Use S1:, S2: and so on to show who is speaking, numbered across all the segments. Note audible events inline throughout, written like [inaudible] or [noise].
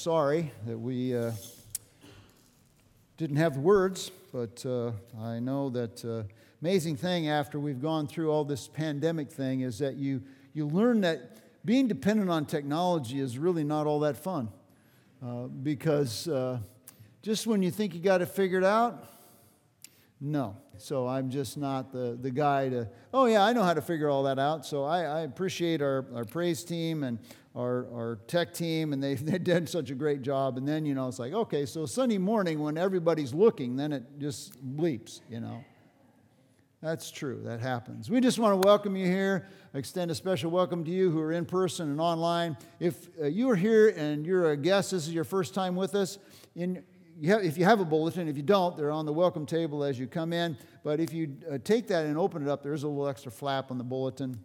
S1: sorry that we uh, didn't have the words, but uh, I know that uh, amazing thing after we've gone through all this pandemic thing is that you you learn that being dependent on technology is really not all that fun, uh, because uh, just when you think you got it figured out, no. So I'm just not the, the guy to, oh, yeah, I know how to figure all that out. So I, I appreciate our, our praise team and our, our tech team, and they, [laughs] they did such a great job. And then, you know, it's like, okay, so Sunday morning when everybody's looking, then it just bleeps, you know. That's true, that happens. We just want to welcome you here, extend a special welcome to you who are in person and online. If uh, you are here and you're a guest, this is your first time with us, in you have, if you have a bulletin, if you don't, they're on the welcome table as you come in. But if you uh, take that and open it up, there's a little extra flap on the bulletin.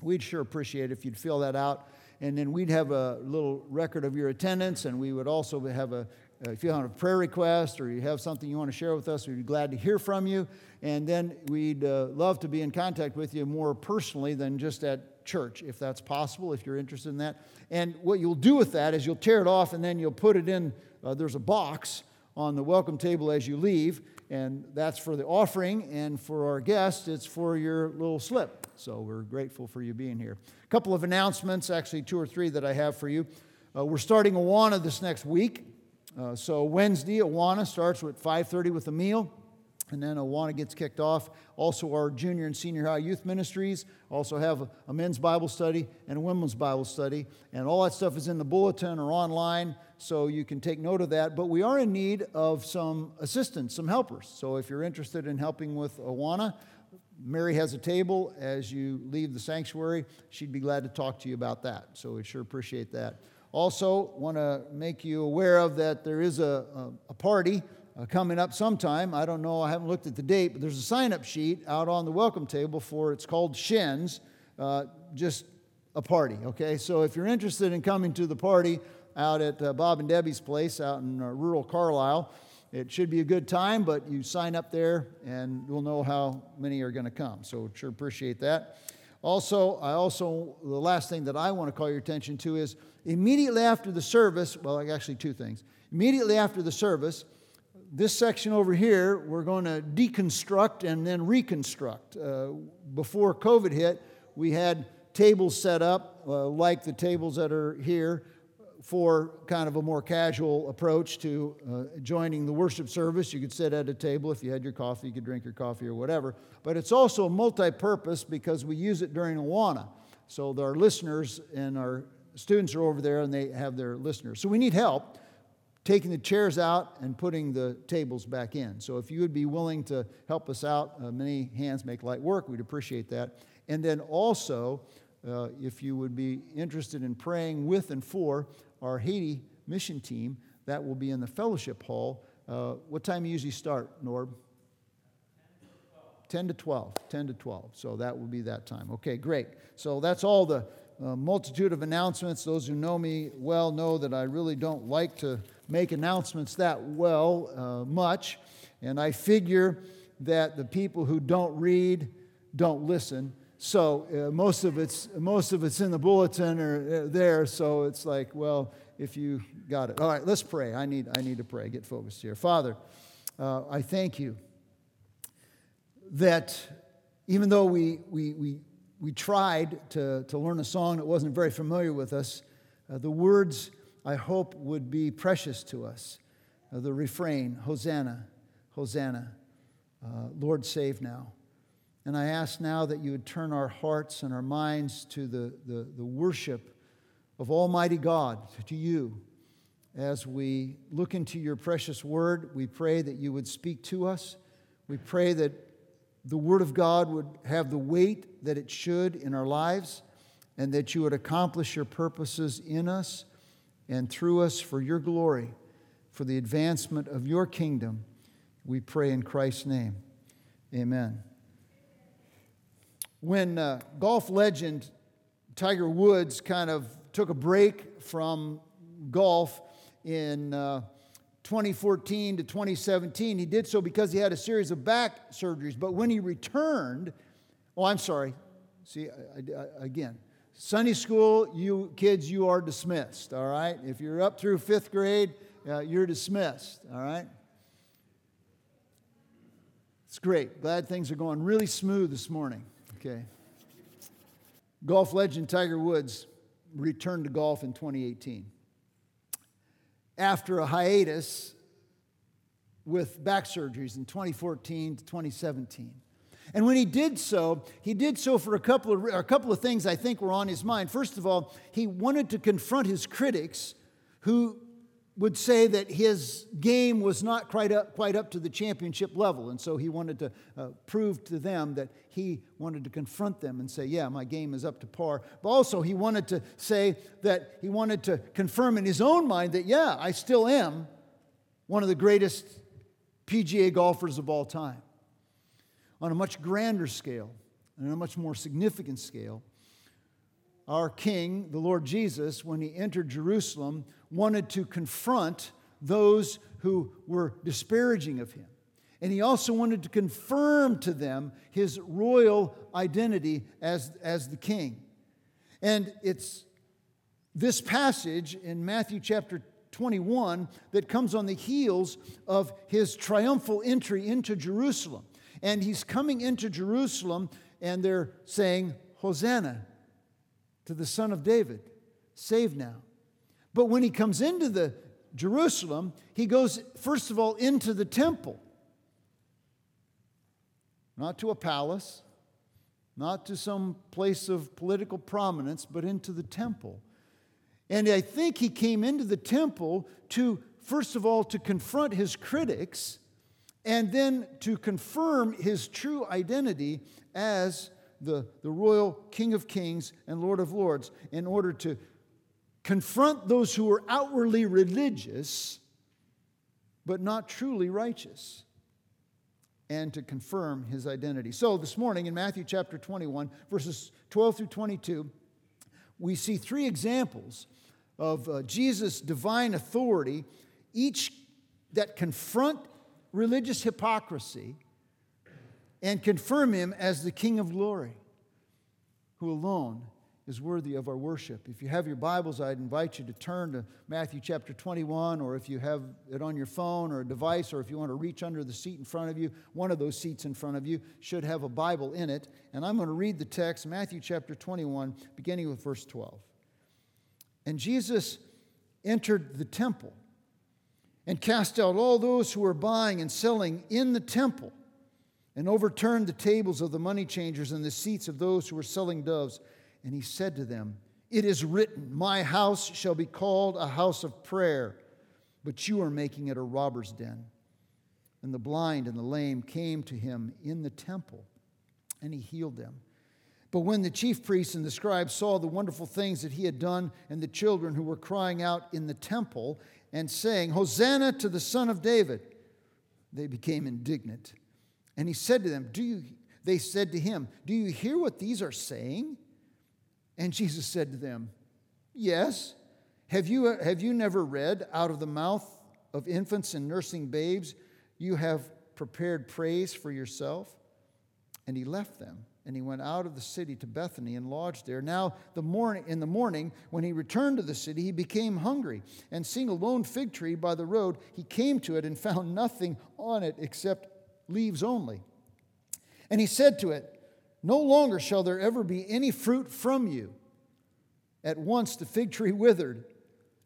S1: We'd sure appreciate it if you'd fill that out. And then we'd have a little record of your attendance, and we would also have a, if you have a prayer request or you have something you want to share with us, we'd be glad to hear from you. And then we'd uh, love to be in contact with you more personally than just at church, if that's possible, if you're interested in that. And what you'll do with that is you'll tear it off and then you'll put it in, uh, there's a box on the welcome table as you leave, and that's for the offering, and for our guests, it's for your little slip. So we're grateful for you being here. A couple of announcements, actually two or three that I have for you. Uh, we're starting Awana this next week. Uh, so Wednesday, Awana starts at 5:30 with a meal. And then Awana gets kicked off. Also, our junior and senior high youth ministries also have a men's Bible study and a women's Bible study. And all that stuff is in the bulletin or online so you can take note of that. But we are in need of some assistance, some helpers. So if you're interested in helping with Awana, Mary has a table as you leave the sanctuary. She'd be glad to talk to you about that. So we sure appreciate that. Also, want to make you aware of that there is a, a, a party uh, coming up sometime. I don't know, I haven't looked at the date, but there's a sign up sheet out on the welcome table for it's called Shins, uh, just a party, okay? So if you're interested in coming to the party, out at uh, Bob and Debbie's place out in uh, rural Carlisle. It should be a good time, but you sign up there and we'll know how many are going to come. So, sure appreciate that. Also, I also, the last thing that I want to call your attention to is immediately after the service, well, actually, two things. Immediately after the service, this section over here, we're going to deconstruct and then reconstruct. Uh, before COVID hit, we had tables set up uh, like the tables that are here for kind of a more casual approach to uh, joining the worship service. You could sit at a table if you had your coffee, you could drink your coffee or whatever. But it's also multi purpose because we use it during Awana. So our listeners and our students are over there and they have their listeners. So we need help taking the chairs out and putting the tables back in. So if you would be willing to help us out, uh, many hands make light work, we'd appreciate that. And then also, uh, if you would be interested in praying with and for our Haiti mission team. That will be in the fellowship hall. Uh, what time you usually start, Norb? 10 to 12. 10 to 12. So that will be that time. Okay, great. So that's all the uh, multitude of announcements. Those who know me well know that I really don't like to make announcements that well uh, much. And I figure that the people who don't read don't listen. So uh, most of it's most of it's in the bulletin or uh, there. So it's like, well, if you got it. All right, let's pray. I need I need to pray. Get focused here, Father. Uh, I thank you that even though we we we we tried to to learn a song that wasn't very familiar with us, uh, the words I hope would be precious to us. Uh, the refrain, Hosanna, Hosanna, uh, Lord save now. And I ask now that you would turn our hearts and our minds to the, the, the worship of Almighty God, to you. As we look into your precious word, we pray that you would speak to us. We pray that the word of God would have the weight that it should in our lives, and that you would accomplish your purposes in us and through us for your glory, for the advancement of your kingdom. We pray in Christ's name. Amen. When uh, golf legend Tiger Woods kind of took a break from golf in uh, 2014 to 2017, he did so because he had a series of back surgeries. But when he returned, oh, I'm sorry. See, I, I, again, Sunday school, you kids, you are dismissed, all right? If you're up through fifth grade, uh, you're dismissed, all right? It's great. Glad things are going really smooth this morning, okay? Golf legend Tiger Woods returned to golf in 2018. After a hiatus with back surgeries in 2014 to 2017. And when he did so, he did so for a couple of, a couple of things I think were on his mind. First of all, he wanted to confront his critics who would say that his game was not quite up, quite up to the championship level. And so he wanted to uh, prove to them that he wanted to confront them and say, Yeah, my game is up to par. But also, he wanted to say that he wanted to confirm in his own mind that, Yeah, I still am one of the greatest PGA golfers of all time. On a much grander scale and on a much more significant scale, our King, the Lord Jesus, when he entered Jerusalem, wanted to confront those who were disparaging of him. And he also wanted to confirm to them his royal identity as, as the king. And it's this passage in Matthew chapter 21 that comes on the heels of his triumphal entry into Jerusalem. And he's coming into Jerusalem, and they're saying, Hosanna to the Son of David, save now. But when he comes into the Jerusalem, he goes, first of all, into the temple. Not to a palace, not to some place of political prominence, but into the temple. And I think he came into the temple to, first of all, to confront his critics and then to confirm his true identity as the, the royal King of Kings and Lord of Lords in order to confront those who are outwardly religious but not truly righteous and to confirm his identity. So, this morning in Matthew chapter 21, verses 12 through 22, we see three examples of uh, Jesus' divine authority, each that confront religious hypocrisy and confirm him as the King of glory, who alone is worthy of our worship. If you have your Bibles, I'd invite you to turn to Matthew chapter 21, or if you have it on your phone or a device, or if you want to reach under the seat in front of you, one of those seats in front of you should have a Bible in it. And I'm going to read the text, Matthew chapter 21, beginning with verse 12. And Jesus entered the temple and cast out all those who were buying and selling in the temple and overturned the tables of the money changers and the seats of those who were selling doves. And he said to them, It is written, My house shall be called a house of prayer, but you are making it a robber's den. And the blind and the lame came to him in the temple, and he healed them. But when the chief priests and the scribes saw the wonderful things that he had done, and the children who were crying out in the temple and saying, Hosanna to the Son of David, they became indignant. And he said to them, Do you, they said to him, Do you hear what these are saying? And Jesus said to them, Yes. Have you, uh, have you never read, out of the mouth of infants and nursing babes, you have prepared praise for yourself? And he left them and he went out of the city to Bethany and lodged there. Now, the morning, in the morning, when he returned to the city, he became hungry. And seeing a lone fig tree by the road, he came to it and [laughs] found nothing on it except leaves only. And he said to it, No longer shall there ever be any fruit from you. At once the fig tree withered.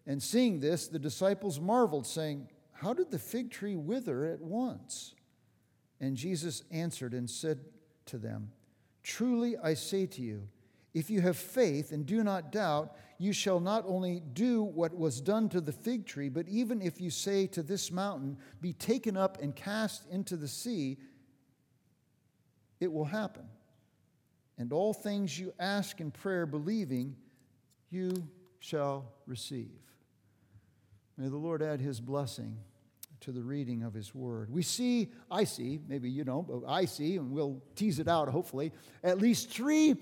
S1: And seeing this, the disciples marveled, saying, How did the fig tree wither at once? And Jesus answered and said to them, Truly I say to you, if you have faith and do not doubt, you shall not only do what was done to the fig tree, but even if you say to this mountain, Be taken up and cast into the sea, it will happen. And all things you ask in prayer, believing, you shall receive. May the Lord add his blessing to the reading of His Word. We see, I see, maybe you don't, but I see, and we'll tease it out hopefully, at least three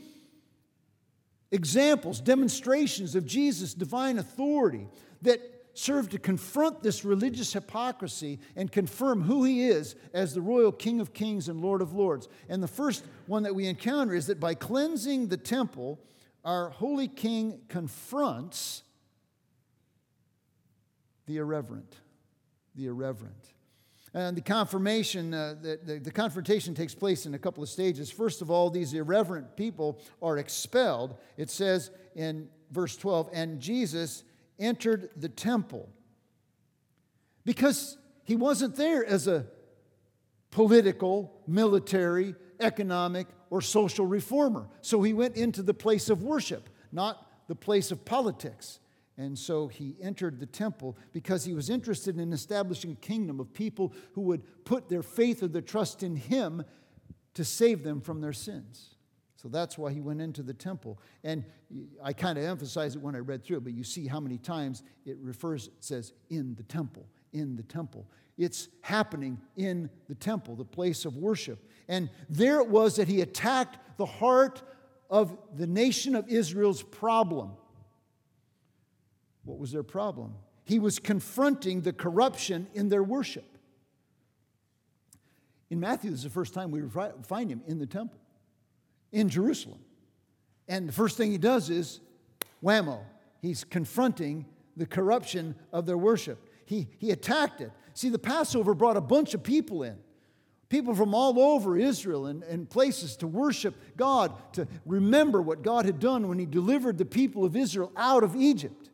S1: examples, demonstrations of Jesus' divine authority that serve to confront this religious hypocrisy and confirm who he is as the royal King of Kings and Lord of Lords. And the first one that we encounter is that by cleansing the temple our holy king confronts the irreverent. The irreverent. And the confirmation, uh, the, the, the, confrontation takes place in a couple of stages. First of all, these irreverent people are expelled. It says in verse 12, and Jesus entered the temple. Because he wasn't there as a political, military, economic, or social reformer. So he went into the place of worship, not the place of politics. And so he entered the temple because he was interested in establishing a kingdom of people who would put their faith or their trust in him to save them from their sins. So that's why he went into the temple. And I kind of emphasize it when I read through it, but you see how many times it refers, it says, in the temple, in the temple. It's happening in the temple, the place of worship. And there it was that he attacked the heart of the nation of Israel's problem. What was their problem? He was confronting the corruption in their worship. In Matthew, this is the first time we find him in the temple, in Jerusalem. And the first thing he does is whammo, he's confronting the corruption of their worship. He, he attacked it. See, the Passover brought a bunch of people in people from all over Israel and, and places to worship God, to remember what God had done when He delivered the people of Israel out of Egypt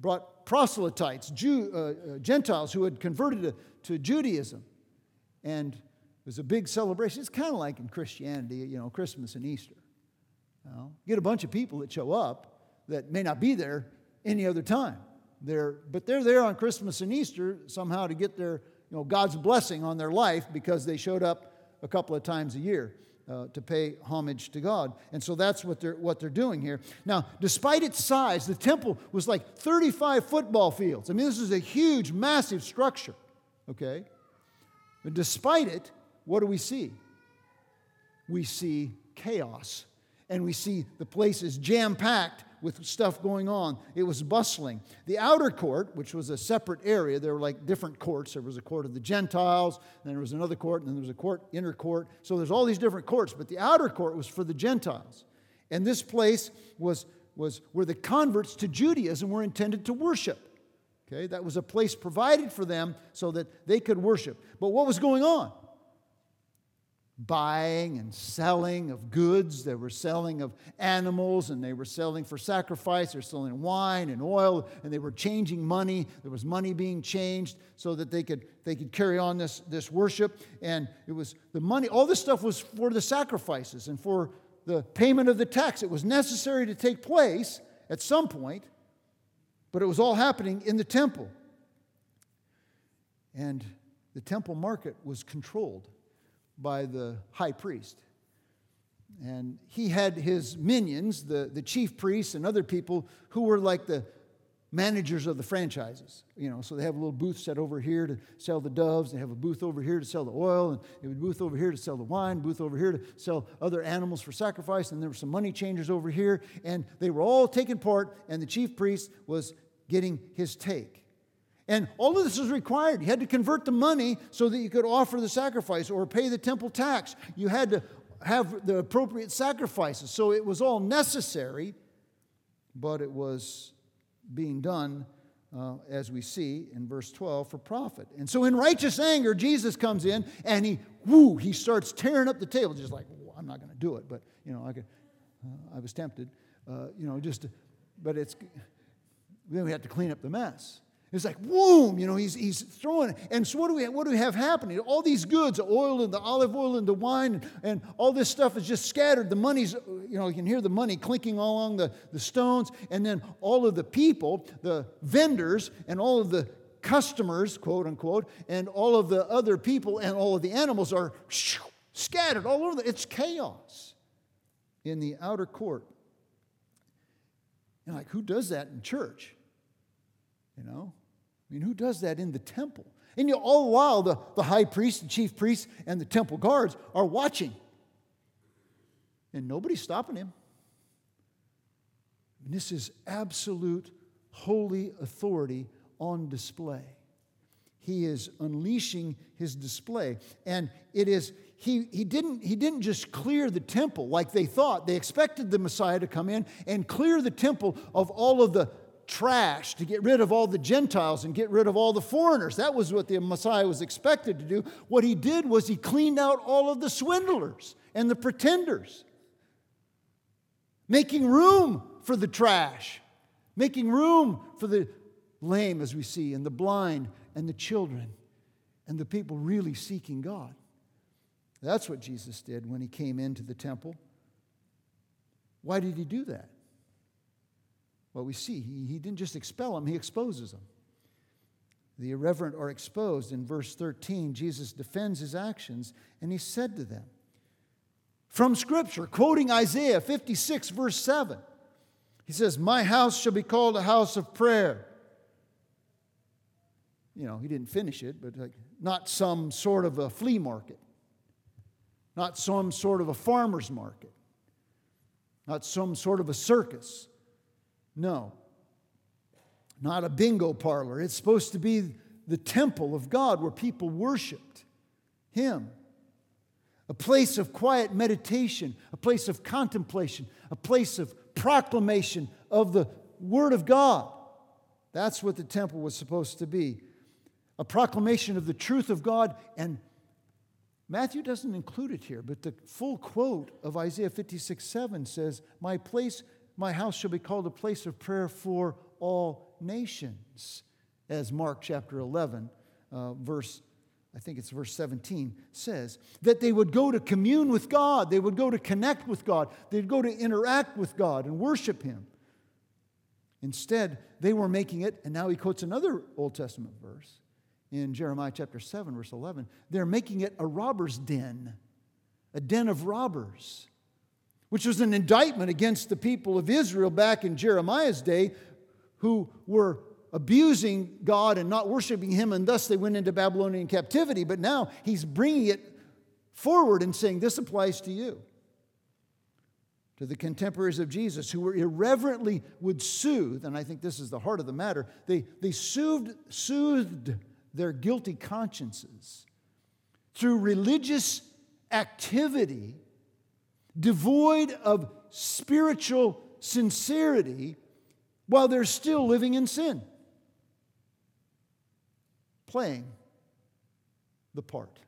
S1: brought proselytes, Jew, uh, uh, Gentiles who had converted to, to Judaism. And was a big celebration. It's kind of like in Christianity, you know, Christmas and Easter. You know, get a bunch of people that show up that may not be there any other time. They're, but they're there on Christmas and Easter somehow to get their, you know, God's blessing on their life because they showed up a couple of times a year uh, to pay homage to God. And so that's what they're, what they're doing here. Now, despite its size, the temple was like 35 football fields. I mean, this is a huge, massive structure, okay? But despite it, what do we see? We see chaos, and we see the place is jam packed with stuff going on. It was bustling. The outer court, which was a separate area, there were like different courts. There was a court of the Gentiles, then there was another court, and then there was a court, inner court. So there's all these different courts, but the outer court was for the Gentiles. And this place was, was where the converts to Judaism were intended to worship. Okay, that was a place provided for them so that they could worship. But what was going on? Buying and selling of goods. They were selling of animals and they were selling for sacrifice. They're selling wine and oil and they were changing money. There was money being changed so that they could, they could carry on this, this worship. And it was the money, all this stuff was for the sacrifices and for the payment of the tax. It was necessary to take place at some point, but it was all happening in the temple. And the temple market was controlled by the high priest. And he had his minions, the, the chief priests and other people who were like the managers of the franchises. You know, so they have a little booth set over here to sell the doves, they have a booth over here to sell the oil, and they have a booth over here to sell the wine, booth over here to sell other animals for sacrifice, and there were some money changers over here, and they were all taking part, and the chief priest was getting his take. And all of this was required. You had to convert the money so that you could offer the sacrifice or pay the temple tax. You had to have the appropriate sacrifices. So it was all necessary, but it was being done, uh, as we see in verse 12, for profit. And so in righteous anger, Jesus comes in and he, whoo, he starts tearing up the table, just like, well, I'm not going to do it, but, you know, I, could, uh, I was tempted, uh, you know, just, but it's, then we had to clean up the mess. It's like, boom, you know, he's, he's throwing it. And so what do, we, what do we have happening? All these goods, the oil and the olive oil and the wine, and, all this stuff is just scattered. The money's, you know, you can hear the money clinking along the, the stones. And then all of the people, the vendors, and all of the customers, quote unquote, and all of the other people and all of the animals are scattered all over. The, it's chaos in the outer court. And like, who does that in church? You know? I mean, who does that in the temple? And you all the while, the, the high priest, the chief priest, and the temple guards are watching. And nobody's stopping him. And this is absolute holy authority on display. he is unleashing his display. And it is, he, he, didn't, he didn't just clear the temple like they thought. They expected the Messiah to come in and clear the temple of all of the trash, to get rid of all the Gentiles and get rid of all the foreigners. That was what the Messiah was expected to do. What he did was he cleaned out all of the swindlers and the pretenders, making room for the trash, making room for the lame, as we see, and the blind and the children and the people really seeking God. That's what Jesus did when he came into the temple. Why did he do that? Well, we see he, he didn't just expel them, he exposes them. The irreverent are exposed. In verse 13, Jesus defends his actions and he said to them, from Scripture, quoting Isaiah 56, verse 7, he says, My house shall be called a house of prayer you know, he didn't finish it, but like, not some sort of a flea market, not some sort of a farmer's market, not some sort of a circus. No, not a bingo parlor. It's supposed to be the temple of God where people worshiped Him. A place of quiet meditation, a place of contemplation, a place of proclamation of the Word of God. That's what the temple was supposed to be a proclamation of the truth of God. And Matthew doesn't include it here, but the full quote of Isaiah 56 7 says, My place, my house shall be called a place of prayer for all nations, as Mark chapter 11, uh, verse I think it's verse 17, says that they would go to commune with God, they would go to connect with God, they'd go to interact with God and worship Him. Instead, they were making it, and now he quotes another Old Testament verse in Jeremiah chapter 7, verse 11, they're making it a robber's den, a den of robbers, which was an indictment against the people of Israel back in Jeremiah's day who were abusing God and not worshiping Him, and thus they went into Babylonian captivity. But now he's bringing it forward and saying, This applies to you. To the contemporaries of Jesus who were irreverently would soothe, and I think this is the heart of the matter, they, they soothed, soothed their guilty consciences through religious activity devoid of spiritual sincerity while they're still living in sin, playing the part.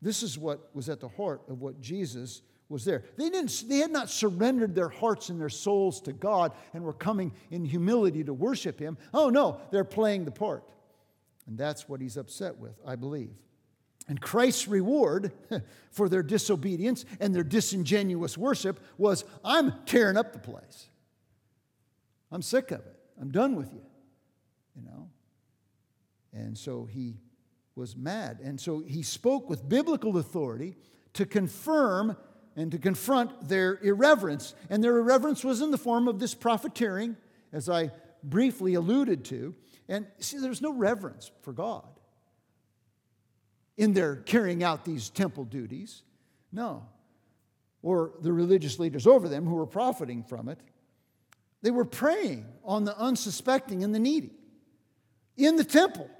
S1: This is what was at the heart of what Jesus was there. They, didn't, they had not surrendered their hearts and their souls to God and were coming in humility to worship Him. Oh, no, they're playing the part. And that's what he's upset with, I believe. And Christ's reward [laughs] for their disobedience and their disingenuous worship was I'm tearing up the place. I'm sick of it. I'm done with you. You know? And so he was mad. And so he spoke with biblical authority to confirm and to confront their irreverence. And their irreverence was in the form of this profiteering, as I briefly alluded to. And see, there's no reverence for God in their carrying out these temple duties. No. Or the religious leaders over them who were profiting from it. They were preying on the unsuspecting and the needy in the temple.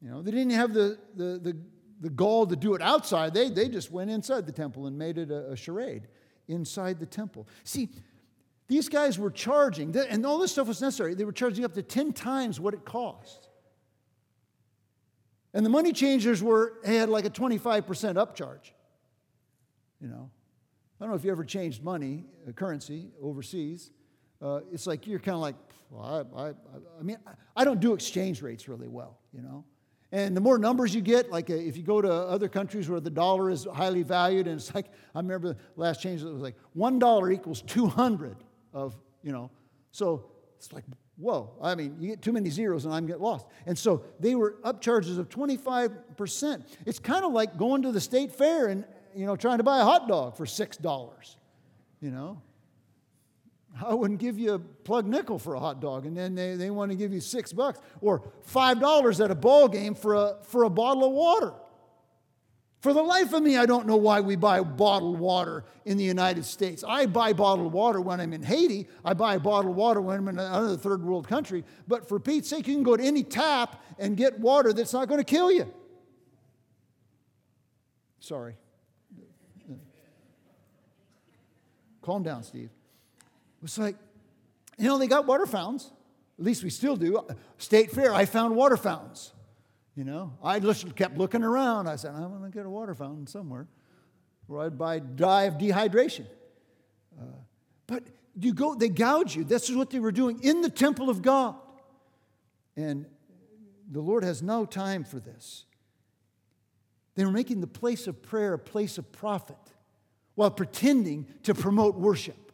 S1: You know, they didn't have the, the, the, the gall to do it outside. They, they just went inside the temple and made it a, a charade inside the temple. See, these guys were charging, and all this stuff was necessary. They were charging up to 10 times what it cost. And the money changers were had like a 25% upcharge. You know, I don't know if you ever changed money, uh, currency overseas. Uh, it's like you're kind of like, well, I, I, I mean, I don't do exchange rates really well, you know. And the more numbers you get, like uh, if you go to other countries where the dollar is highly valued, and it's [laughs] like, I remember the last change, it was like $1 equals 200 of, you know, so it's like, whoa. I mean, you get too many zeros and I'm get lost. And so they were up charges of 25%. It's kind of like going to the state fair and, you know, trying to buy a hot dog for $6, you know. I wouldn't give you a plug nickel for a hot dog, and then they, they want to give you six bucks or five dollars at a ball game for a, for a bottle of water. For the life of me, I don't know why we buy bottled water in the United States. I buy bottled water when I'm in Haiti. I buy bottled water when I'm in another third world country. But for Pete's sake, you can go to any tap and get water that's not going to kill you. Sorry. Calm down, Steve. It's like, you know, they got water fountains. At least we still do. State Fair, I found water fountains. You know, I just kept looking around. I said, I'm going to get a water fountain somewhere where I'd buy, die of dehydration. Uh, but you go, they gouge you. This is what they were doing in the temple of God. And the Lord has no time for this. They were making the place of prayer a place of profit while pretending to promote worship.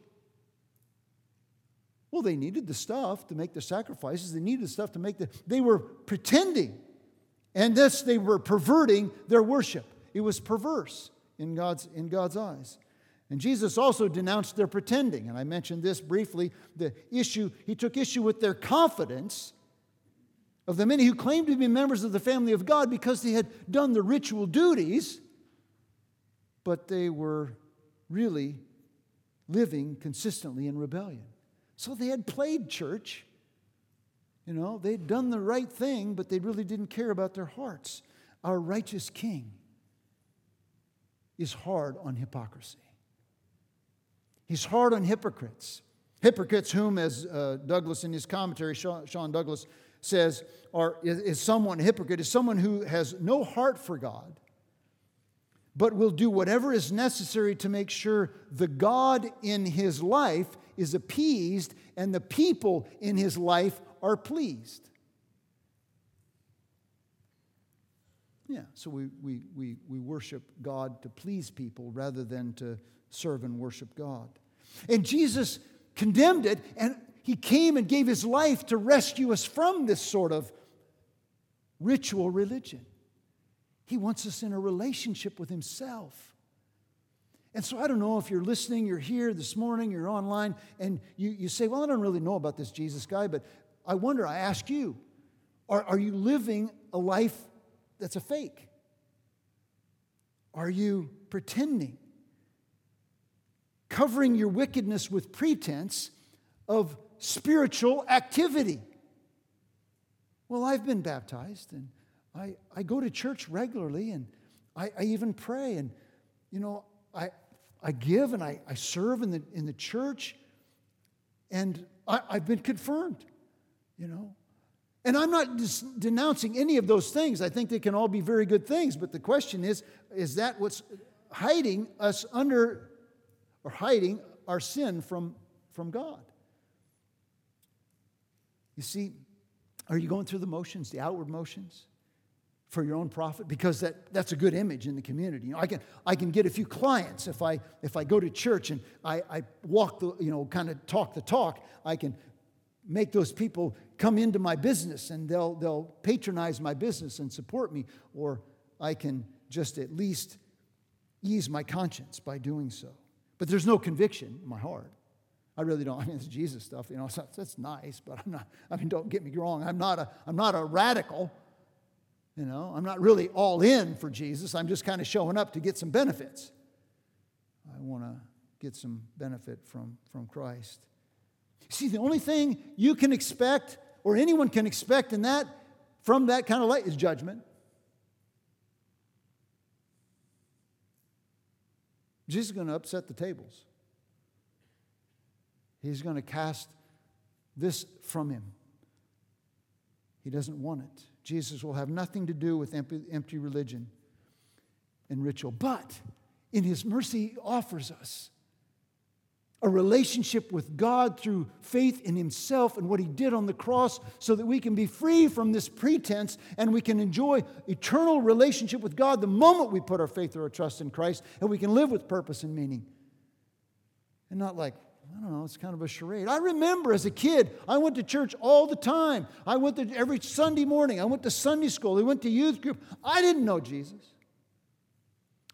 S1: Well, they needed the stuff to make the sacrifices. They needed the stuff to make the. They were pretending and this, they were perverting their worship. It was perverse in God's, in God's eyes. And Jesus also denounced their pretending. And I mentioned this briefly. The issue, he took issue with their confidence of the many who claimed to be members of the family of God because they had done the ritual duties, but they were really living consistently in rebellion. So they had played church, you know, they'd done the right thing, but they really didn't care about their hearts. Our righteous king is hard on hypocrisy. He's hard on hypocrites. Hypocrites, whom, as uh, Douglas in his commentary, Sean, Douglas says, are, is, is someone, a hypocrite, is someone who has no heart for God, but will do whatever is necessary to make sure the God in his life is appeased and the people in his life are pleased. Yeah, so we, we, we, we worship God to please people rather than to serve and worship God. And Jesus condemned it, and he came and gave his life to rescue us from this sort of ritual religion. He wants us in a relationship with himself. And so I don't know if you're listening, you're here this morning, you're online, and you, you say, Well, I don't really know about this Jesus guy, but I wonder, I ask you, are, are you living a life that's a fake? Are you pretending? Covering your wickedness with pretense of spiritual activity. Well, I've been baptized and I, I go to church regularly and I, I even pray and, you know, I, I give and I, I serve in the, in the church and I, I've been confirmed you know. And I'm not denouncing any of those things. I think they can all be very good things. But the question is is that what's hiding us under or hiding our sin from, from God? You see, are you going through the motions, the outward motions? for your own profit because that, that's a good image in the community. You know, I can, I can get a few clients if I, if I go to church and I, I walk the, you know, kind of talk the talk. I can make those people come into my business and they'll, they'll patronize my business and support me, or I can just at least ease my conscience by doing so. But there's no conviction in my heart. I really don't. I mean, it's Jesus stuff, you know, so that's nice, but I'm not, I mean, don't get me wrong. I'm not a, I'm not a radical, you know, I'm not really all in for Jesus. I'm just kind of showing up to get some benefits. I want to get some benefit from, from Christ. See, the only thing you can expect or anyone can expect in that from that kind of light is judgment. Jesus is going to upset the tables. He's going to cast this from him. He doesn't want it. Jesus will have nothing to do with empty, empty religion and ritual. But in his mercy, he offers us a relationship with God through faith in Himself and what He did on the cross so that we can be free from this pretense and we can enjoy eternal relationship with God the moment we put our faith or our trust in Christ and we can live with purpose and meaning. And not like, I don't know, it's kind of a charade. I remember as a kid, I went to church all the time. I went to every Sunday morning. I went to Sunday school. I went to youth group. I didn't know Jesus.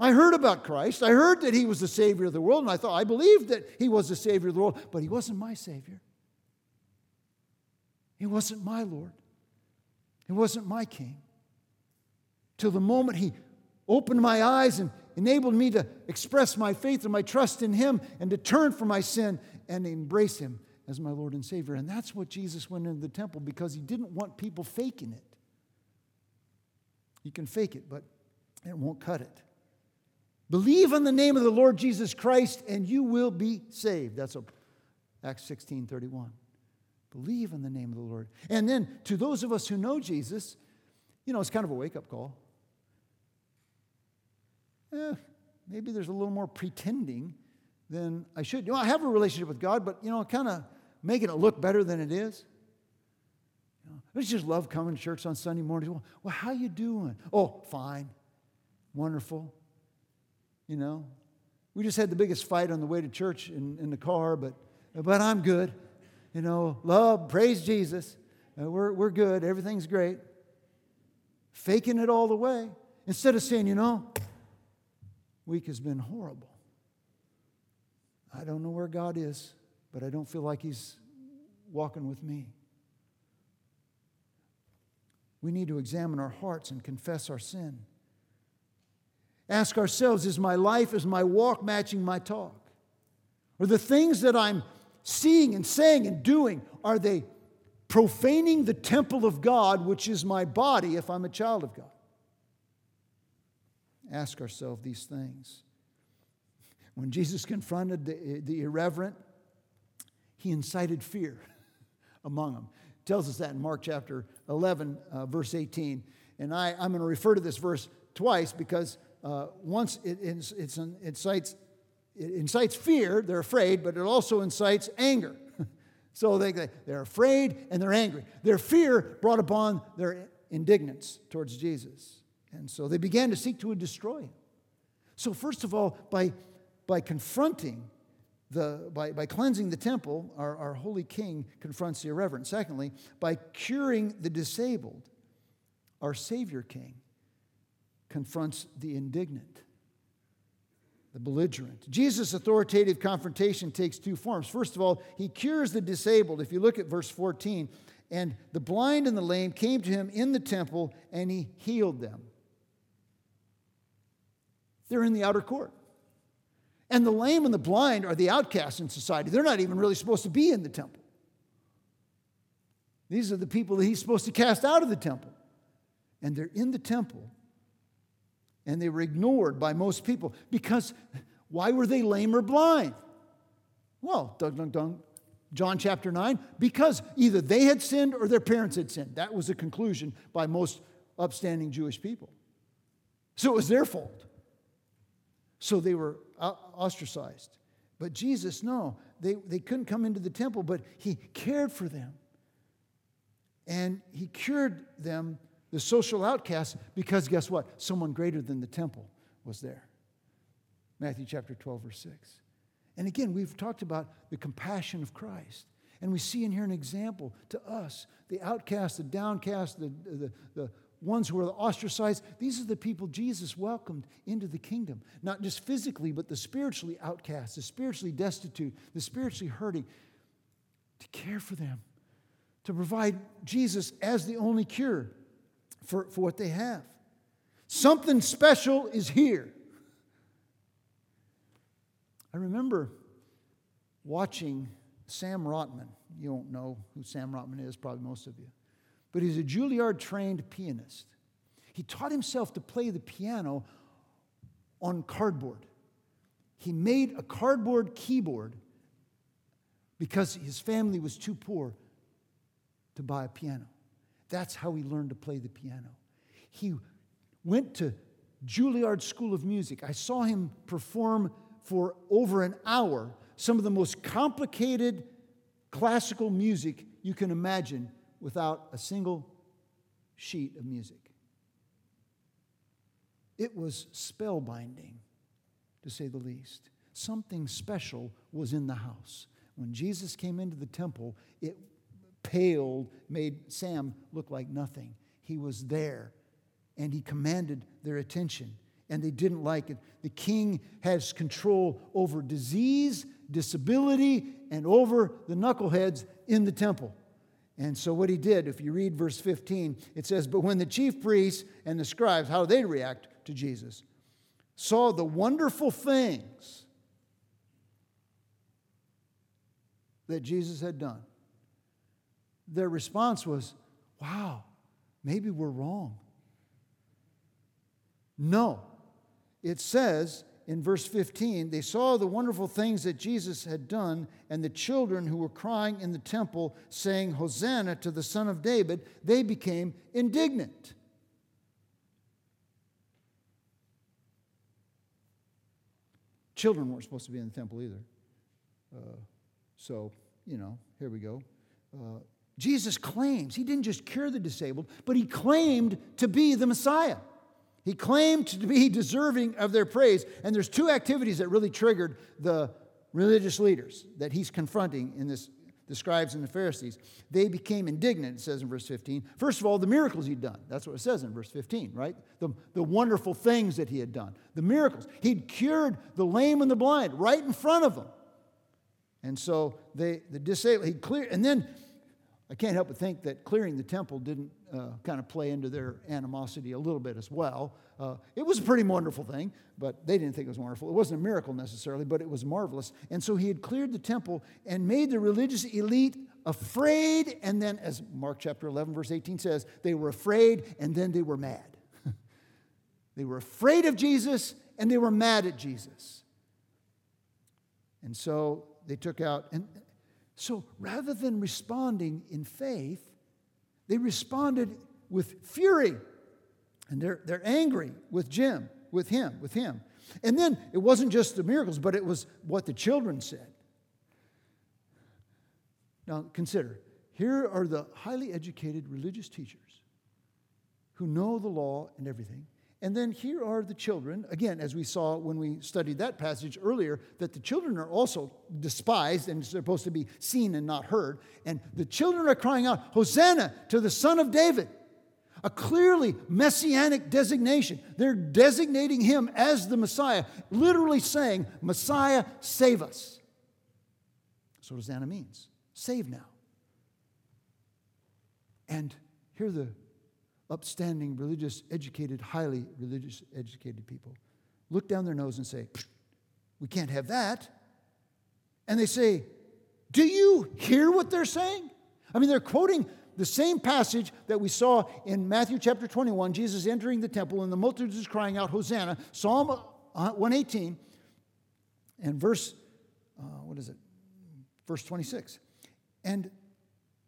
S1: I heard about Christ. I heard that he was the Savior of the world, and I thought, I believed that he was the Savior of the world, but he wasn't my Savior. He wasn't my Lord. He wasn't my King. Till the moment he opened my eyes and enabled me to express my faith and my trust in Him and to turn from my sin and embrace Him as my Lord and Savior. And that's what Jesus went into the temple because He didn't want people faking it. You can fake it, but it won't cut it. Believe in the name of the Lord Jesus Christ and you will be saved. That's Acts 16 31. Believe in the name of the Lord. And then to those of us who know Jesus, you know, it's kind of a wake up call. Eh, maybe there's a little more pretending than I should. You know, I have a relationship with God, but, you know, kind of making it look better than it is. You know, I just love coming to church on Sunday mornings. Well, well, how you doing? Oh, fine. Wonderful. You know, we just had the biggest fight on the way to church in, in the car, but, but I'm good. You know, love, praise Jesus. Uh, we're, we're good. Everything's great. Faking it all the way. Instead of saying, you know, week has been horrible. I don't know where God is, but I don't feel like He's walking with me. We need to examine our hearts and confess our sin. Ask ourselves is my life, is my walk matching my talk? Are the things that I'm seeing and saying and doing, are they profaning the temple of God, which is my body if I'm a child of God? Ask ourselves these things. When Jesus confronted the, the irreverent, he incited fear [laughs] among them. It tells us that in Mark chapter 11, uh, verse 18. And I, I'm going to refer to this verse twice because uh, once it, it, it incites, it incites fear, they're afraid, but it also incites anger. [laughs] so they, they're afraid and they're angry. Their fear brought upon their indignance towards Jesus. And so they began to seek to destroy him. So, first of all, by, by confronting the, by, by cleansing the temple, our, our holy king confronts the irreverent. Secondly, by curing the disabled, our Savior King confronts the indignant, the belligerent. Jesus' authoritative confrontation takes two forms. First of all, he cures the disabled. If you look at verse 14, and the blind and the lame came to him in the temple, and he healed them. They're in the outer court. And the lame and the blind are the outcasts in society. They're not even really supposed to be in the temple. These are the people that he's supposed to cast out of the temple. And they're in the temple. And they were ignored by most people because why were they lame or blind? Well, dun, dun, dun, John chapter 9, because either they had sinned or their parents had sinned. That was the conclusion by most upstanding Jewish people. So it was their fault. So they were uh, ostracized. But Jesus, no, they, they couldn't come into the temple, but he cared for them. And he cured them, the social outcasts, because guess what? Someone greater than the temple was there. Matthew chapter 12, verse 6. And again, we've talked about the compassion of Christ. And we see in here an example to us the outcast, the downcast, the, the, the ones who are ostracized, these are the people Jesus welcomed into the kingdom. Not just physically, but the spiritually outcast, the spiritually destitute, the spiritually hurting, to care for them, to provide Jesus as the only cure for, for what they have. Something special is here. I remember watching Sam Rotman. You don't know who Sam Rotman is, probably most of you but he's a Juilliard trained pianist. He taught himself to play the piano on cardboard. He made a cardboard keyboard because his family was too poor to buy a piano. That's how he learned to play the piano. He went to Juilliard School of Music. I saw him perform for over an hour some of the most complicated classical music you can imagine without a single sheet of music. It was spellbinding, to say the least. Something special was in the house. When Jesus came into the temple, it paled, made Sam look like nothing. He was there, and he commanded their attention, and they didn't like it. The king has control over disease, disability, and over the knuckleheads in the temple. And so, what he did, if you read verse 15, it says, But when the chief priests and the scribes, how they react to Jesus, saw the wonderful things that Jesus had done, their response was, Wow, maybe we're wrong. No. It says in verse 15, they saw the wonderful things that Jesus had done, and the children who were crying in the temple, saying, Hosanna to the Son of David, they became indignant. Children weren't supposed to be in the temple either. Uh, so, you know, here we go. Uh, Jesus claims, he didn't just cure the disabled, but he claimed to be the Messiah. He claimed to be deserving of their praise. And there's two activities that really triggered the religious leaders that he's confronting in this the scribes and the Pharisees. They became indignant, it says in verse 15. First of all, the miracles he'd done. That's what it says in verse 15, right? The, the wonderful things that he had done. The miracles. He'd cured the lame and the blind right in front of them. And so they, the disabled, he cleared, and then I can't help but think that clearing the temple didn't uh, kind of play into their animosity a little bit as well. Uh, it was a pretty wonderful thing, but they didn't think it was wonderful. It wasn't a miracle necessarily, but it was marvelous. And so he had cleared the temple and made the religious elite afraid. And then, as Mark chapter 11, verse 18 says, they were afraid and then they were mad. [laughs] they were afraid of Jesus and they were mad at Jesus. And so they took out, and so rather than responding in faith, they responded with fury. And they're, they're angry with Jim, with him, with him. And then it wasn't just the miracles, but it was what the children said. Now consider here are the highly educated religious teachers who know the law and everything, and then here are the children, again, as we saw when we studied that passage earlier, that the children are also despised and supposed to be seen and not heard. And the children are crying out, Hosanna to the Son of David. A clearly messianic designation. They're designating him as the Messiah, literally saying, Messiah, save us. What Hosanna means save now. And here the upstanding, religious, educated, highly religious, educated people look down their nose and say, We can't have that. And they say, Do you hear what they're saying? I mean, they're quoting the same passage that we saw in Matthew chapter 21, Jesus entering the temple and the multitudes crying out, Hosanna, Psalm 118, and verse, uh, what is it? Verse 26. And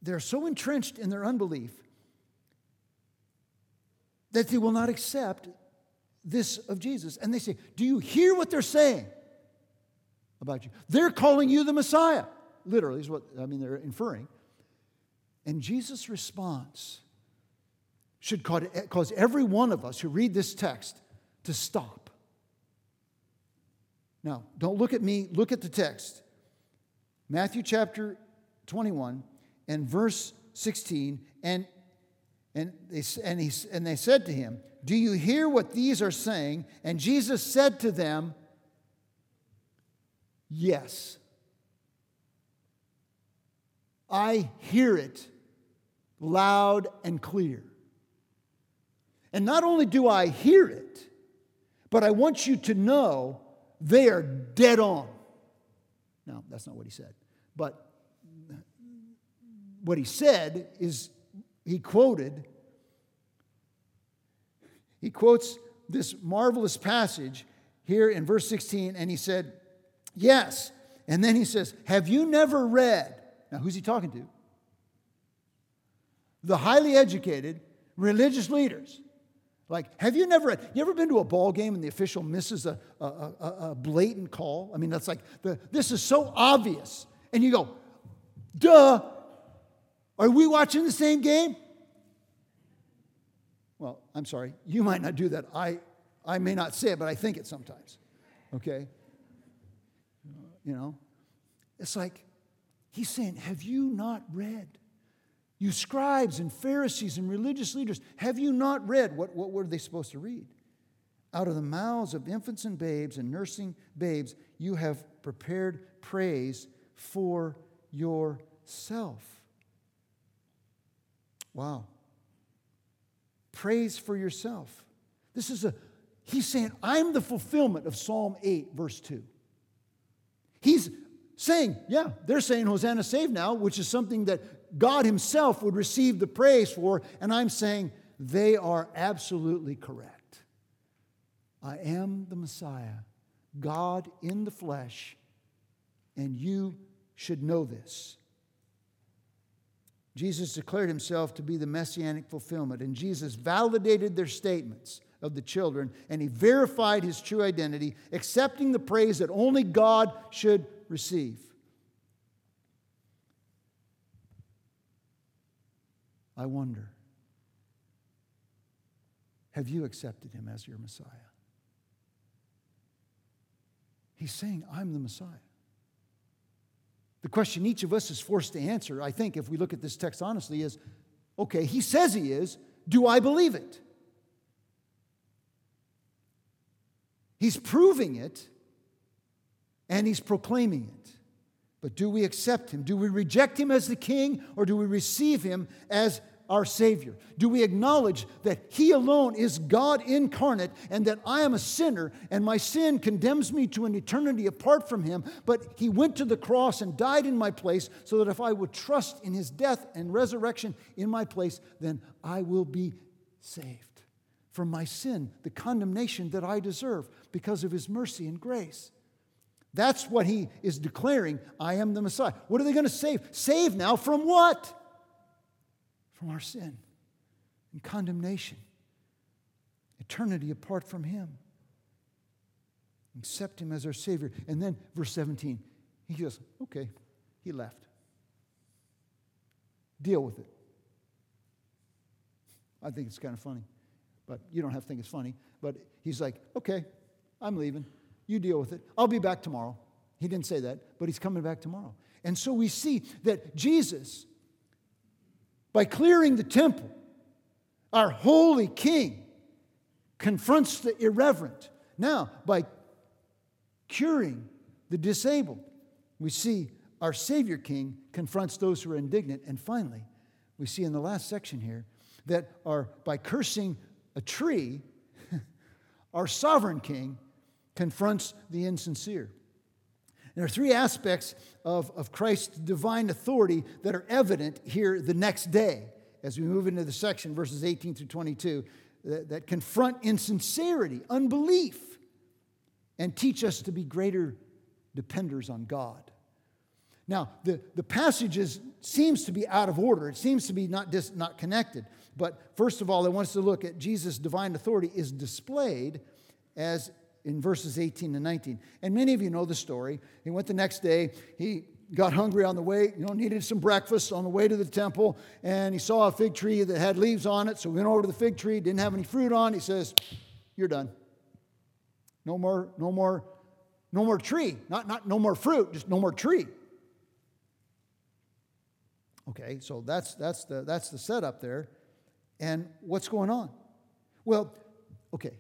S1: they're so entrenched in their unbelief that they will not accept this of Jesus. And they say, Do you hear what they're saying about you? They're calling you the Messiah. Literally, is what I mean, they're inferring. And Jesus' response should cause every one of us who read this text to stop. Now, don't look at me, look at the text. Matthew chapter 21 and verse 16. And and they, and, he, and they said to him, Do you hear what these are saying? And Jesus said to them, Yes. I hear it loud and clear. And not only do I hear it, but I want you to know they are dead on. Now, that's not what he said. But what he said is he quoted, he quotes this marvelous passage here in verse 16, and he said, Yes. And then he says, Have you never read? Now, who's he talking to? The highly educated religious leaders. Like, have you never read? You ever been to a ball game and the official misses a, a, a, a blatant call? I mean, that's like, the, this is so obvious. And you go, duh, are we watching the same game? Well, I'm sorry, you might not do that. I, I may not say it, but I think it sometimes. Okay? You know? It's like, he's saying, Have you not read? You scribes and Pharisees and religious leaders, have you not read? What, what were they supposed to read? Out of the mouths of infants and babes and nursing babes, you have prepared praise for yourself. Wow. Praise for yourself. This is a he's saying, I'm the fulfillment of Psalm 8, verse 2. He's saying, yeah, they're saying Hosanna saved now, which is something that God Himself would receive the praise for. And I'm saying they are absolutely correct. I am the Messiah, God in the flesh, and you should know this. Jesus declared himself to be the messianic fulfillment, and Jesus validated their statements of the children, and he verified his true identity, accepting the praise that only God should receive. I wonder have you accepted him as your Messiah? He's saying, I'm the Messiah. The question each of us is forced to answer, I think, if we look at this text honestly, is okay, he says he is. Do I believe it? He's proving it and he's proclaiming it. But do we accept him? Do we reject him as the king or do we receive him as our Savior? Do we acknowledge that He alone is God incarnate and that I am a sinner and my sin condemns me to an eternity apart from Him? But He went to the cross and died in my place so that if I would trust in His death and resurrection in my place, then I will be saved from my sin, the condemnation that I deserve because of His mercy and grace. That's what he is declaring. I am the Messiah. What are they going to save? Save now from what? From our sin and condemnation, eternity apart from Him. Accept Him as our Savior. And then, verse 17, he goes, okay, he left. Deal with it. I think it's kind of funny, but you don't have to think it's funny. But he's like, okay, I'm leaving. You deal with it. I'll be back tomorrow. He didn't say that, but he's coming back tomorrow. And so we see that Jesus by clearing the temple, our holy king confronts the irreverent. Now, by curing the disabled, we see our Savior King confronts those who are indignant. And finally, we see in the last section here that our, by cursing a tree, [laughs] our sovereign king confronts the insincere. There are three aspects of, of Christ's divine authority that are evident here the next day as we move into the section, verses 18 through 22, that, that confront insincerity, unbelief, and teach us to be greater dependers on God. Now, the, the passages seems to be out of order. It seems to be not, dis, not connected. But first of all, I want us to look at Jesus' divine authority is displayed as in verses 18 and 19. And many of you know the story. He went the next day. He got hungry on the way, you know, needed some breakfast on the way to the temple, and he saw a fig tree that had leaves on it. So he went over to the fig tree, didn't have any fruit on. He says, You're done. No more, no more, no more tree. Not, not no more fruit, just no more tree. Okay, so that's that's the that's the setup there. And what's going on? Well, okay,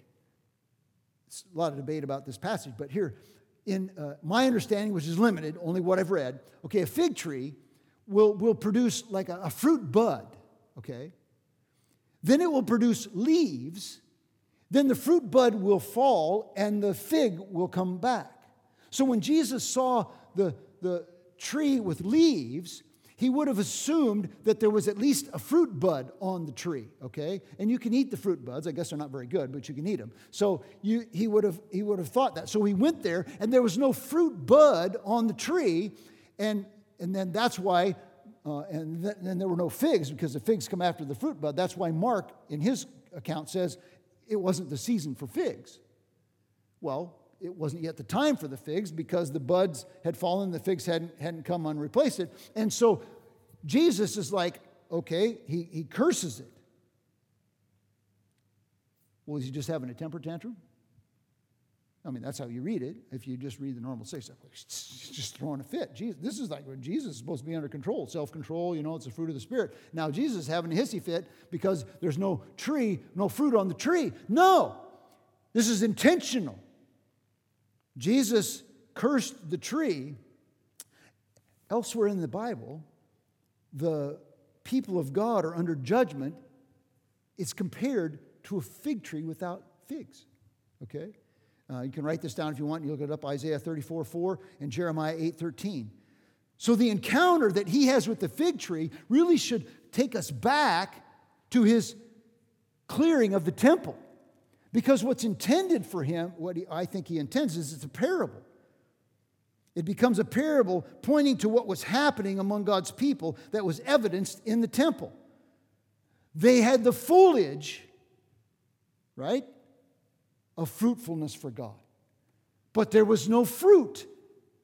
S1: a lot of debate about this passage, but here, in uh, my understanding, which is limited, only what I've read, okay, a fig tree will, will produce like a, a fruit bud, okay? Then it will produce leaves. Then the fruit bud will fall and the fig will come back. So when Jesus saw the, the tree with leaves, he would have assumed that there was at least a fruit bud on the tree, okay? And you can eat the fruit buds. I guess they're not very good, but you can eat them. So you, he, would have, he would have thought that. So he went there, and there was no fruit bud on the tree. And, and then that's why, uh, and then there were no figs because the figs come after the fruit bud. That's why Mark, in his account, says it wasn't the season for figs. Well, it wasn't yet the time for the figs because the buds had fallen, the figs hadn't, hadn't come on replace it. And so Jesus is like, okay, he, he curses it. Well, is he just having a temper tantrum? I mean, that's how you read it. If you just read the normal stuff, [laughs] just throwing a fit. Jesus, this is like when Jesus is supposed to be under control, self control, you know, it's the fruit of the Spirit. Now, Jesus is having a hissy fit because there's no tree, no fruit on the tree. No, this is intentional. Jesus cursed the tree. Elsewhere in the Bible, the people of God are under judgment. It's compared to a fig tree without figs. Okay? Uh, you can write this down if you want. You look it up Isaiah 34 4 and Jeremiah 8 13. So the encounter that he has with the fig tree really should take us back to his clearing of the temple. Because what's intended for him, what he, I think he intends, is it's a parable. It becomes a parable pointing to what was happening among God's people that was evidenced in the temple. They had the foliage, right, of fruitfulness for God. But there was no fruit,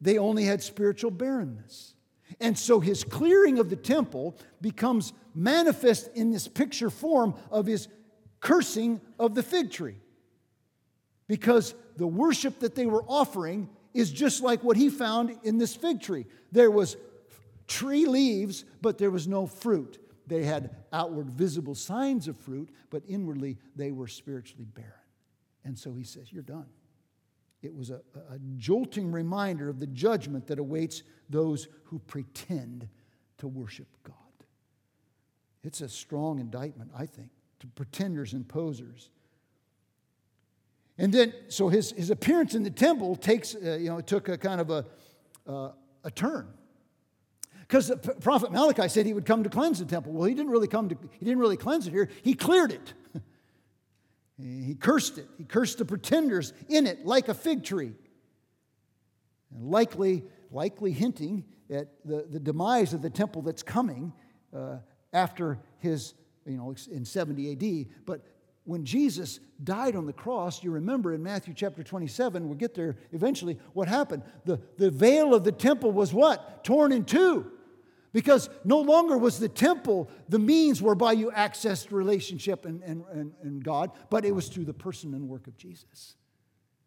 S1: they only had spiritual barrenness. And so his clearing of the temple becomes manifest in this picture form of his cursing of the fig tree. Because the worship that they were offering is just like what he found in this fig tree. There was tree leaves, but there was no fruit. They had outward visible signs of fruit, but inwardly they were spiritually barren. And so he says, You're done. It was a, a jolting reminder of the judgment that awaits those who pretend to worship God. It's a strong indictment, I think, to pretenders and posers. And then, so his, his appearance in the temple takes, uh, you know, took a kind of a, uh, a turn. Because the prophet Malachi said he would come to cleanse the temple. Well, he didn't really come to, he didn't really cleanse it here. He cleared it. [laughs] he cursed it. He cursed the pretenders in it like a fig tree. And likely, likely hinting at the, the demise of the temple that's coming uh, after his, you know, in 70 AD. But when Jesus died on the cross, you remember in Matthew chapter 27, we'll get there eventually, what happened? The, the veil of the temple was what? Torn in two. Because no longer was the temple the means whereby you accessed relationship and, and, and, and God, but it was through the person and work of Jesus.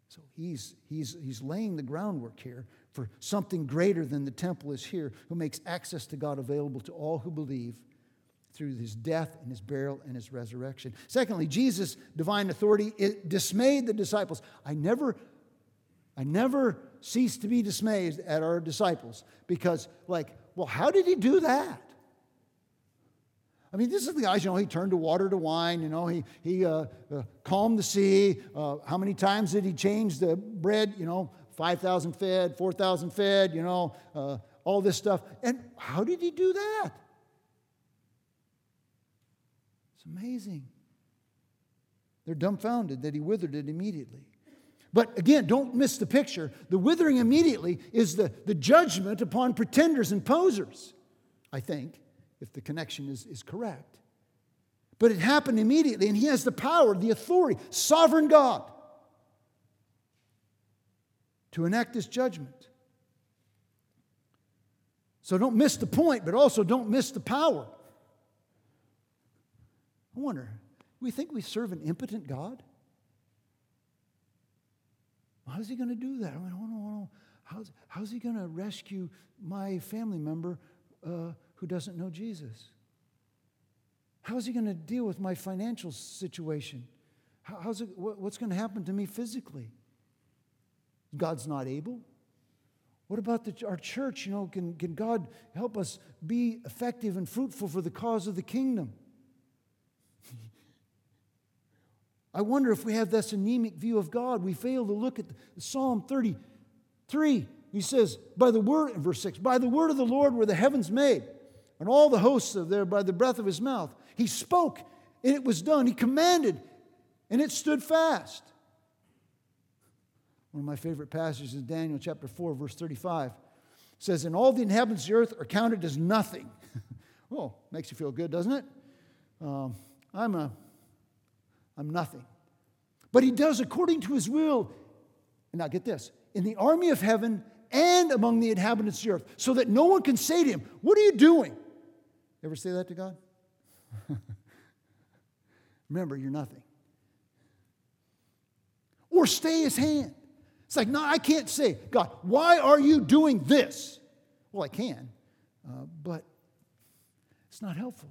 S1: So he's, he's, he's laying the groundwork here for something greater than the temple is here, who makes access to God available to all who believe through his death and his burial and his resurrection. Secondly, Jesus' divine authority it dismayed the disciples. I never, I never cease to be dismayed at our disciples because, like, well, how did he do that? I mean, this is the guys, you know, he turned the water to wine, you know, he, he uh, uh, calmed the sea. Uh, how many times did he change the bread? You know, 5,000 fed, 4,000 fed, you know, uh, all this stuff. And how did he do that? It's amazing. They're dumbfounded that he withered it immediately. But again, don't miss the picture. The withering immediately is the, the judgment upon pretenders and posers, I think, if the connection is, is correct. But it happened immediately, and he has the power, the authority, sovereign God, to enact this judgment. So don't miss the point, but also don't miss the power. I wonder, we think we serve an impotent God? How's he going to do that? I mean, oh, no, how's, how's he going to rescue my family member uh, who doesn't know Jesus? How's he going to deal with my financial situation? How, how's it, what, what's going to happen to me physically? God's not able. What about the, our church? You know, can, can God help us be effective and fruitful for the cause of the kingdom? I wonder if we have this anemic view of God. We fail to look at Psalm 33. He says, by the word, in verse 6, by the word of the Lord were the heavens made, and all the hosts of there by the breath of his mouth. He spoke, and it was done. He commanded, and it stood fast. One of my favorite passages is Daniel chapter 4, verse 35. It says, And all the inhabitants of the earth are counted as nothing. well, [laughs] makes you feel good, doesn't it? Um, I'm a I'm nothing. But he does according to his will. And now get this in the army of heaven and among the inhabitants of the earth, so that no one can say to him, What are you doing? Ever say that to God? [laughs] Remember, you're nothing. Or stay his hand. It's like, no, I can't say, God, why are you doing this? Well, I can, uh, but it's not helpful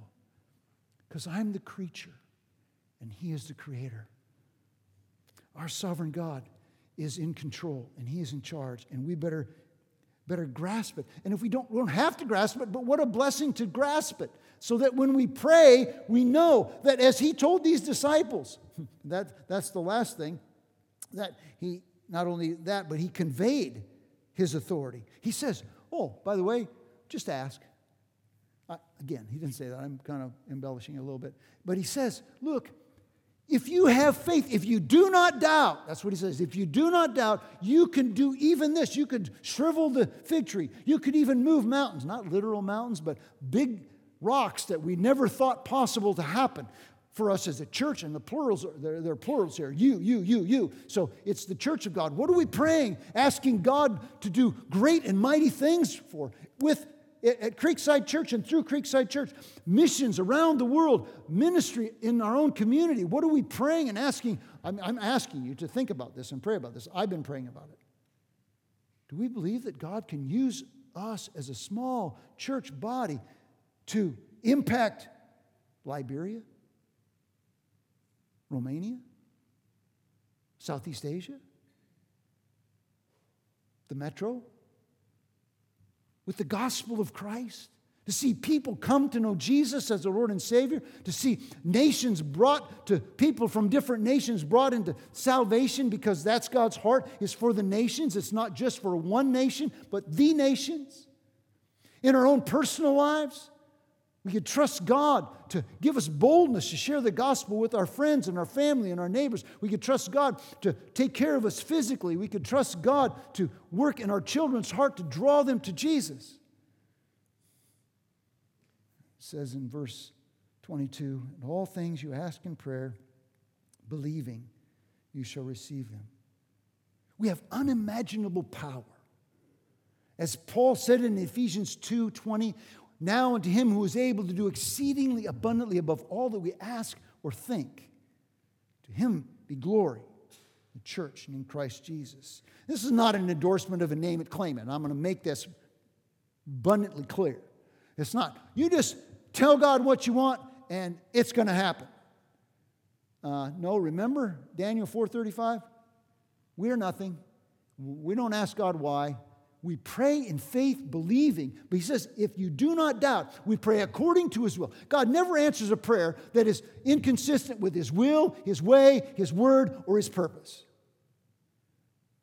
S1: because I'm the creature and He is the creator. Our sovereign God is in control and He is in charge, and we better, better grasp it. And if we don't, we don't have to grasp it, but what a blessing to grasp it. So that when we pray, we know that as He told these disciples, [laughs] that, that's the last thing. that he, not only that, but he conveyed his authority. He says, Oh, by the way, just ask. Again, he didn't say that. I'm kind of embellishing a little bit. But he says, Look, if you have faith, if you do not doubt, that's what he says, if you do not doubt, you can do even this. You could shrivel the fig tree. You could even move mountains, not literal mountains, but big rocks that we never thought possible to happen for us as a church, and the plurals, there, there are plurals here you, you, you, you. So it's the church of God. What are we praying? Asking God to do great and mighty things for with at Creekside Church and through Creekside Church, missions around the world, ministry in our own community. What are we praying and asking? I'm, I'm asking you to think about this and pray about this. I've been praying about it. Do we believe that God can use us as a small church body to impact Liberia, Romania, Southeast Asia, the metro, with the gospel of Christ, to see people come to know Jesus as their Lord and Savior, to see nations brought to people from different nations brought into salvation because that's God's heart is for the nations. It's not just for one nation, but the nations. In our own personal lives, we could trust God to give us boldness to share the gospel with our friends and our family and our neighbors. We could trust God to take care of us physically. We could trust God to work in our children's heart to draw them to Jesus. It says in verse 22 In all things you ask in prayer, believing, you shall receive them. We have unimaginable power. As Paul said in Ephesians 2 20, now unto him who is able to do exceedingly abundantly above all that we ask or think. To him be glory, the church, and in Christ Jesus. This is not an endorsement of a name it, claim it. I'm going to make this abundantly clear. It's not. You just tell God what you want, and it's going to happen. Uh, no, remember Daniel 4:35. We are nothing. We don't ask God why. We pray in faith, believing. But he says, if you do not doubt, we pray according to his will. God never answers a prayer that is inconsistent with his will, his way, his word, or his purpose.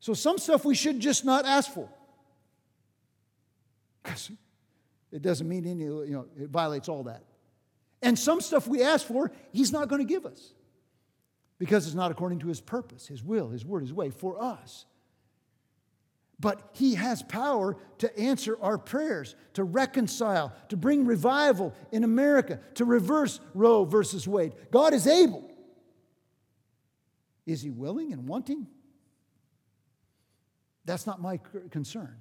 S1: So some stuff we should just not ask for. Because it doesn't mean any, you know, it violates all that. And some stuff we ask for, he's not going to give us. Because it's not according to his purpose, his will, his word, his way for us. But He has power to answer our prayers, to reconcile, to bring revival in America, to reverse Roe versus Wade. God is able. Is He willing and wanting? That's not my concern.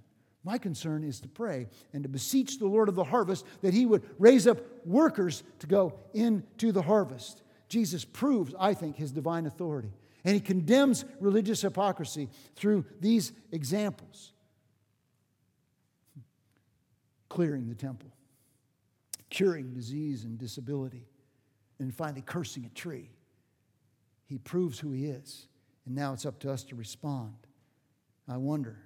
S1: My concern is to pray and to beseech the Lord of the harvest that He would raise up workers to go into the harvest. Jesus proves, I think, His divine authority. And he condemns religious hypocrisy through these examples clearing the temple, curing disease and disability, and finally cursing a tree. He proves who he is. And now it's up to us to respond. I wonder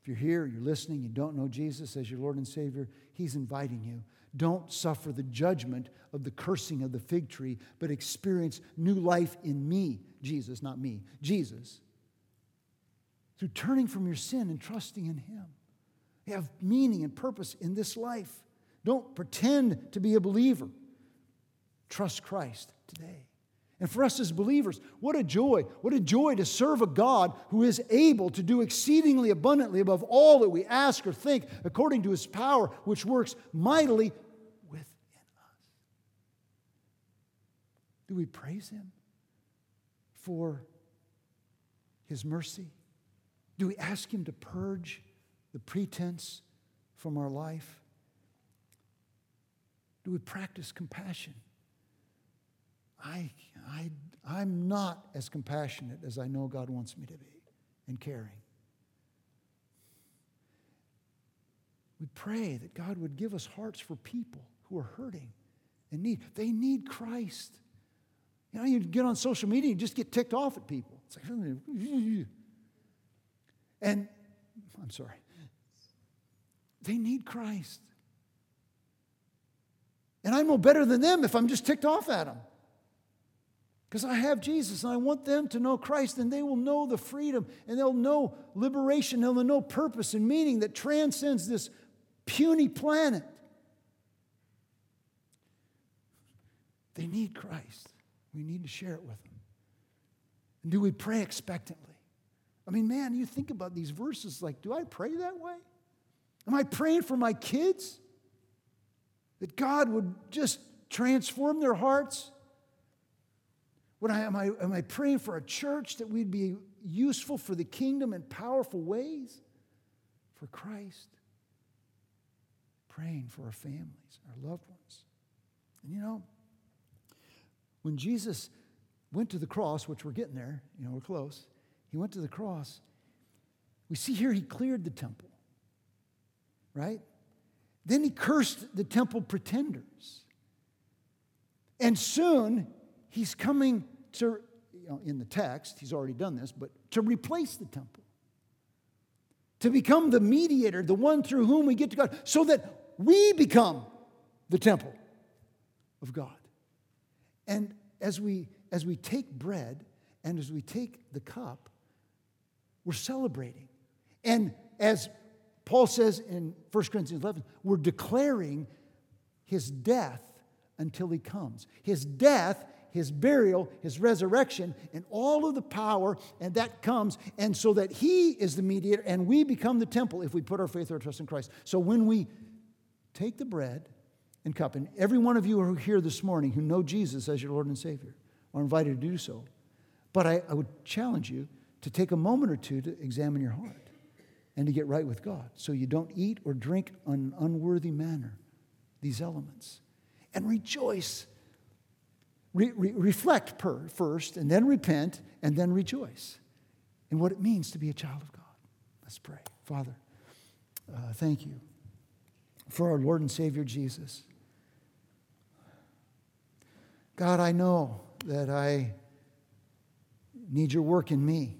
S1: if you're here, you're listening, you don't know Jesus as your Lord and Savior, he's inviting you. Don't suffer the judgment of the cursing of the fig tree, but experience new life in me, Jesus, not me, Jesus, through turning from your sin and trusting in Him. You have meaning and purpose in this life. Don't pretend to be a believer. Trust Christ today. And for us as believers, what a joy, what a joy to serve a God who is able to do exceedingly abundantly above all that we ask or think according to his power, which works mightily within us. Do we praise him for his mercy? Do we ask him to purge the pretense from our life? Do we practice compassion? I, I, I'm not as compassionate as I know God wants me to be and caring. We pray that God would give us hearts for people who are hurting and need. They need Christ. You know, you get on social media and just get ticked off at people. It's like, and I'm sorry. They need Christ. And I'm no better than them if I'm just ticked off at them. Because I have Jesus and I want them to know Christ and they will know the freedom and they'll know liberation they'll know purpose and meaning that transcends this puny planet. They need Christ. We need to share it with them. And do we pray expectantly? I mean, man, you think about these verses like, do I pray that way? Am I praying for my kids? That God would just transform their hearts? When I, am, I, am I praying for a church that we'd be useful for the kingdom in powerful ways for Christ? Praying for our families, our loved ones. And you know, when Jesus went to the cross, which we're getting there, you know, we're close, he went to the cross. We see here he cleared the temple, right? Then he cursed the temple pretenders. And soon he's coming to, you know, in the text, he's already done this, but to replace the temple, to become the mediator, the one through whom we get to God, so that we become the temple of God. And as we, as we take bread and as we take the cup, we're celebrating. And as Paul says in 1 Corinthians 11, we're declaring his death until he comes. His death his burial, his resurrection, and all of the power, and that comes, and so that he is the mediator, and we become the temple if we put our faith or trust in Christ. So when we take the bread and cup, and every one of you who are here this morning who know Jesus as your Lord and Savior are invited to do so. But I, I would challenge you to take a moment or two to examine your heart and to get right with God so you don't eat or drink in an unworthy manner these elements. And rejoice Re- re- reflect per, first, and then repent, and then rejoice in what it means to be a child of God. Let's pray. Father, uh, thank you for our Lord and Savior Jesus. God, I know that I need your work in me.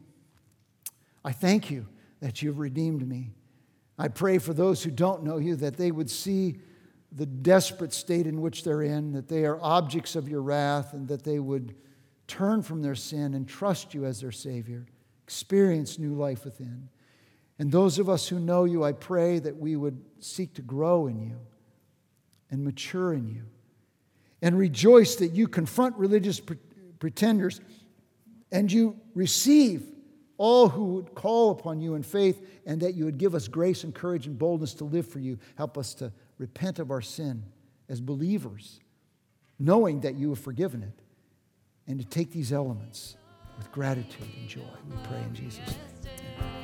S1: I thank you that you've redeemed me. I pray for those who don't know you that they would see the desperate state in which they're in, that they are objects of your wrath, and that they would turn from their sin and trust you as their Savior, experience new life within. And those of us who know you, I pray that we would seek to grow in you and mature in you and rejoice that you confront religious pretenders and you receive all who would call upon you in faith and that you would give us grace and courage and boldness to live for you. Help us to repent of our sin as believers, knowing that you have forgiven it, and to take these elements with gratitude and joy. We pray in Jesus' name. Amen.